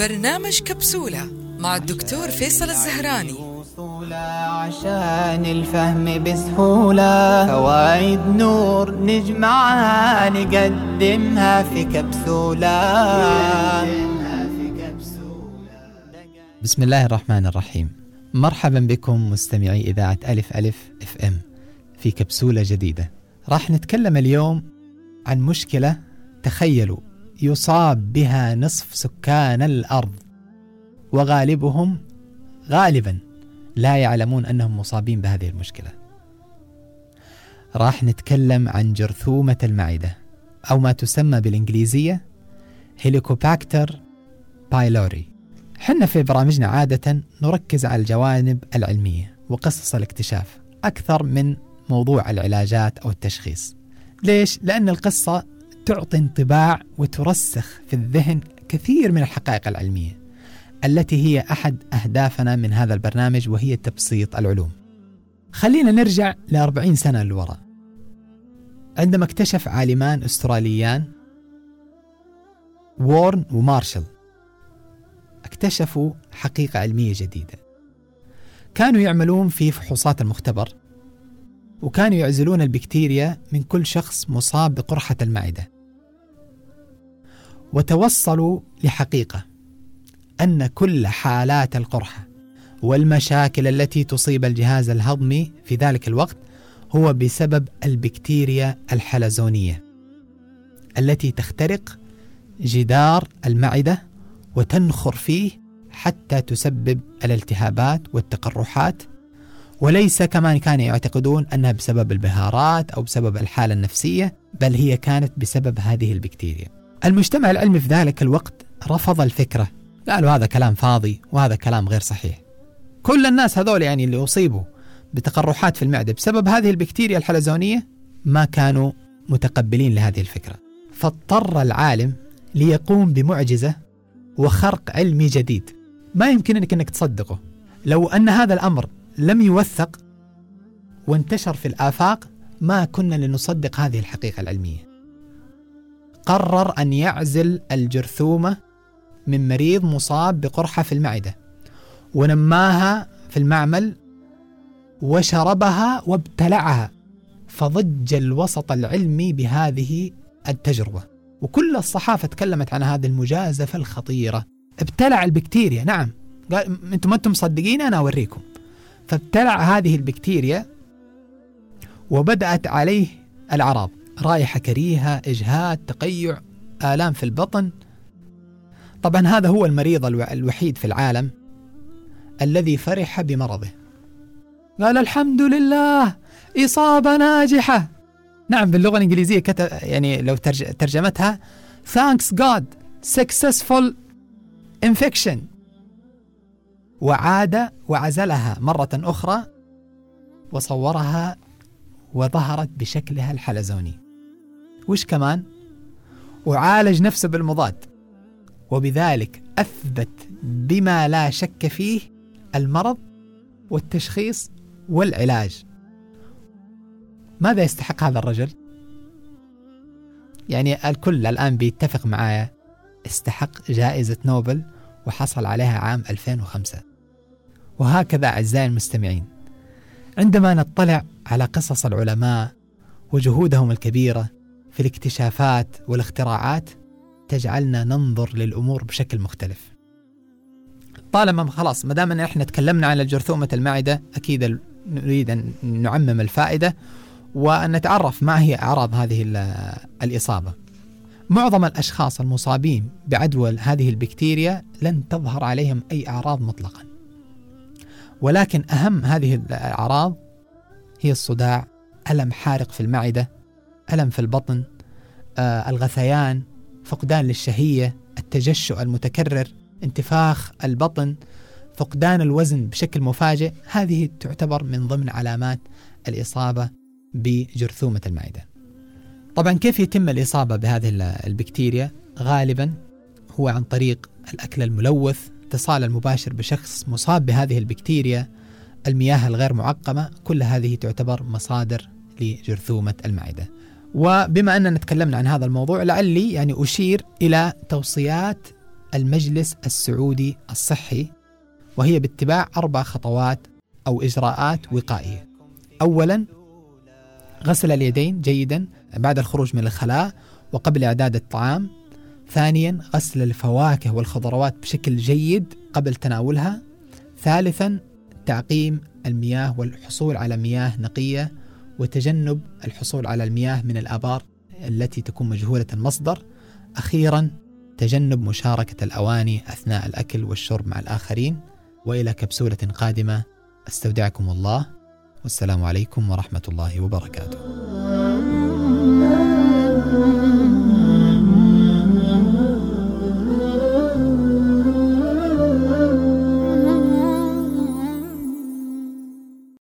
برنامج كبسولة مع الدكتور فيصل الزهراني. عشان الفهم بسهولة. فوايد نور نجمعها نقدمها في كبسولة. بسم الله الرحمن الرحيم. مرحبا بكم مستمعي إذاعة ألف ألف إف إم في كبسولة جديدة. راح نتكلم اليوم عن مشكلة تخيلوا. يصاب بها نصف سكان الأرض وغالبهم غالبا لا يعلمون أنهم مصابين بهذه المشكلة. راح نتكلم عن جرثومة المعدة أو ما تسمى بالإنجليزية هيليكوباكتر بايلوري حنا في برامجنا عادة نركز على الجوانب العلمية وقصص الاكتشاف أكثر من موضوع العلاجات أو التشخيص. ليش؟ لأن القصة تعطي انطباع وترسخ في الذهن كثير من الحقائق العلمية التي هي أحد أهدافنا من هذا البرنامج وهي تبسيط العلوم. خلينا نرجع لأربعين سنة للوراء. عندما اكتشف عالمان أستراليان وورن ومارشال اكتشفوا حقيقة علمية جديدة. كانوا يعملون في فحوصات المختبر وكانوا يعزلون البكتيريا من كل شخص مصاب بقرحة المعدة. وتوصلوا لحقيقة أن كل حالات القرحة والمشاكل التي تصيب الجهاز الهضمي في ذلك الوقت هو بسبب البكتيريا الحلزونية التي تخترق جدار المعدة وتنخر فيه حتى تسبب الالتهابات والتقرحات وليس كما كانوا يعتقدون أنها بسبب البهارات أو بسبب الحالة النفسية بل هي كانت بسبب هذه البكتيريا. المجتمع العلمي في ذلك الوقت رفض الفكرة، قالوا هذا كلام فاضي وهذا كلام غير صحيح. كل الناس هذول يعني اللي أصيبوا بتقرحات في المعدة بسبب هذه البكتيريا الحلزونية ما كانوا متقبلين لهذه الفكرة. فاضطر العالم ليقوم بمعجزة وخرق علمي جديد ما يمكن انك إنك تصدقه. لو أن هذا الأمر لم يوثق وانتشر في الآفاق ما كنا لنصدق هذه الحقيقة العلمية. قرر أن يعزل الجرثومة من مريض مصاب بقرحة في المعدة ونماها في المعمل وشربها وابتلعها فضج الوسط العلمي بهذه التجربة. وكل الصحافة تكلمت عن هذه المجازفة الخطيرة. ابتلع البكتيريا نعم. قال أنتم ما أنتم مصدقين أنا أوريكم. فابتلع هذه البكتيريا وبدأت عليه الأعراض رائحة كريهة إجهاد تقيع آلام في البطن. طبعا هذا هو المريض الوحيد في العالم الذي فرح بمرضه. قال الحمد لله إصابة ناجحة. نعم باللغة الإنجليزية كتب يعني لو ترجمتها thanks God successful infection. وعاد وعزلها مرة أخرى وصورها وظهرت بشكلها الحلزوني وش كمان؟ وعالج نفسه بالمضاد وبذلك أثبت بما لا شك فيه المرض والتشخيص والعلاج ماذا يستحق هذا الرجل؟ يعني الكل الآن بيتفق معايا استحق جائزة نوبل وحصل عليها عام 2005 وهكذا أعزائي المستمعين. عندما نطلع على قصص العلماء وجهودهم الكبيرة في الاكتشافات والاختراعات تجعلنا ننظر للأمور بشكل مختلف. طالما خلاص ما دام إحنا تكلمنا عن جرثومة المعدة أكيد نريد أن نعمم الفائدة وأن نتعرف ما هي أعراض هذه الإصابة. معظم الأشخاص المصابين بعدوى هذه البكتيريا لن تظهر عليهم أي أعراض مطلقا. ولكن أهم هذه الأعراض هي الصداع ألم حارق في المعدة ألم في البطن آه، الغثيان فقدان للشهية التجشؤ المتكرر انتفاخ البطن فقدان الوزن بشكل مفاجئ. هذه تعتبر من ضمن علامات الإصابة بجرثومة المعدة. طبعا كيف يتم الإصابة بهذه البكتيريا؟ غالبا هو عن طريق الأكل الملوث الاتصال المباشر بشخص مصاب بهذه البكتيريا المياه الغير معقمة كل هذه تعتبر مصادر لجرثومة المعدة. وبما أننا تكلمنا عن هذا الموضوع لعلي يعني أشير إلى توصيات المجلس السعودي الصحي وهي باتباع أربع خطوات أو إجراءات وقائية. أولا غسل اليدين جيدا بعد الخروج من الخلاء وقبل إعداد الطعام. ثانيا غسل الفواكه والخضروات بشكل جيد قبل تناولها. ثالثا تعقيم المياه والحصول على مياه نقية وتجنب الحصول على المياه من الآبار التي تكون مجهولة المصدر. أخيرا تجنب مشاركة الأواني أثناء الأكل والشرب مع الآخرين. وإلى كبسولة قادمة. أستودعكم الله. والسلام عليكم ورحمة الله وبركاته.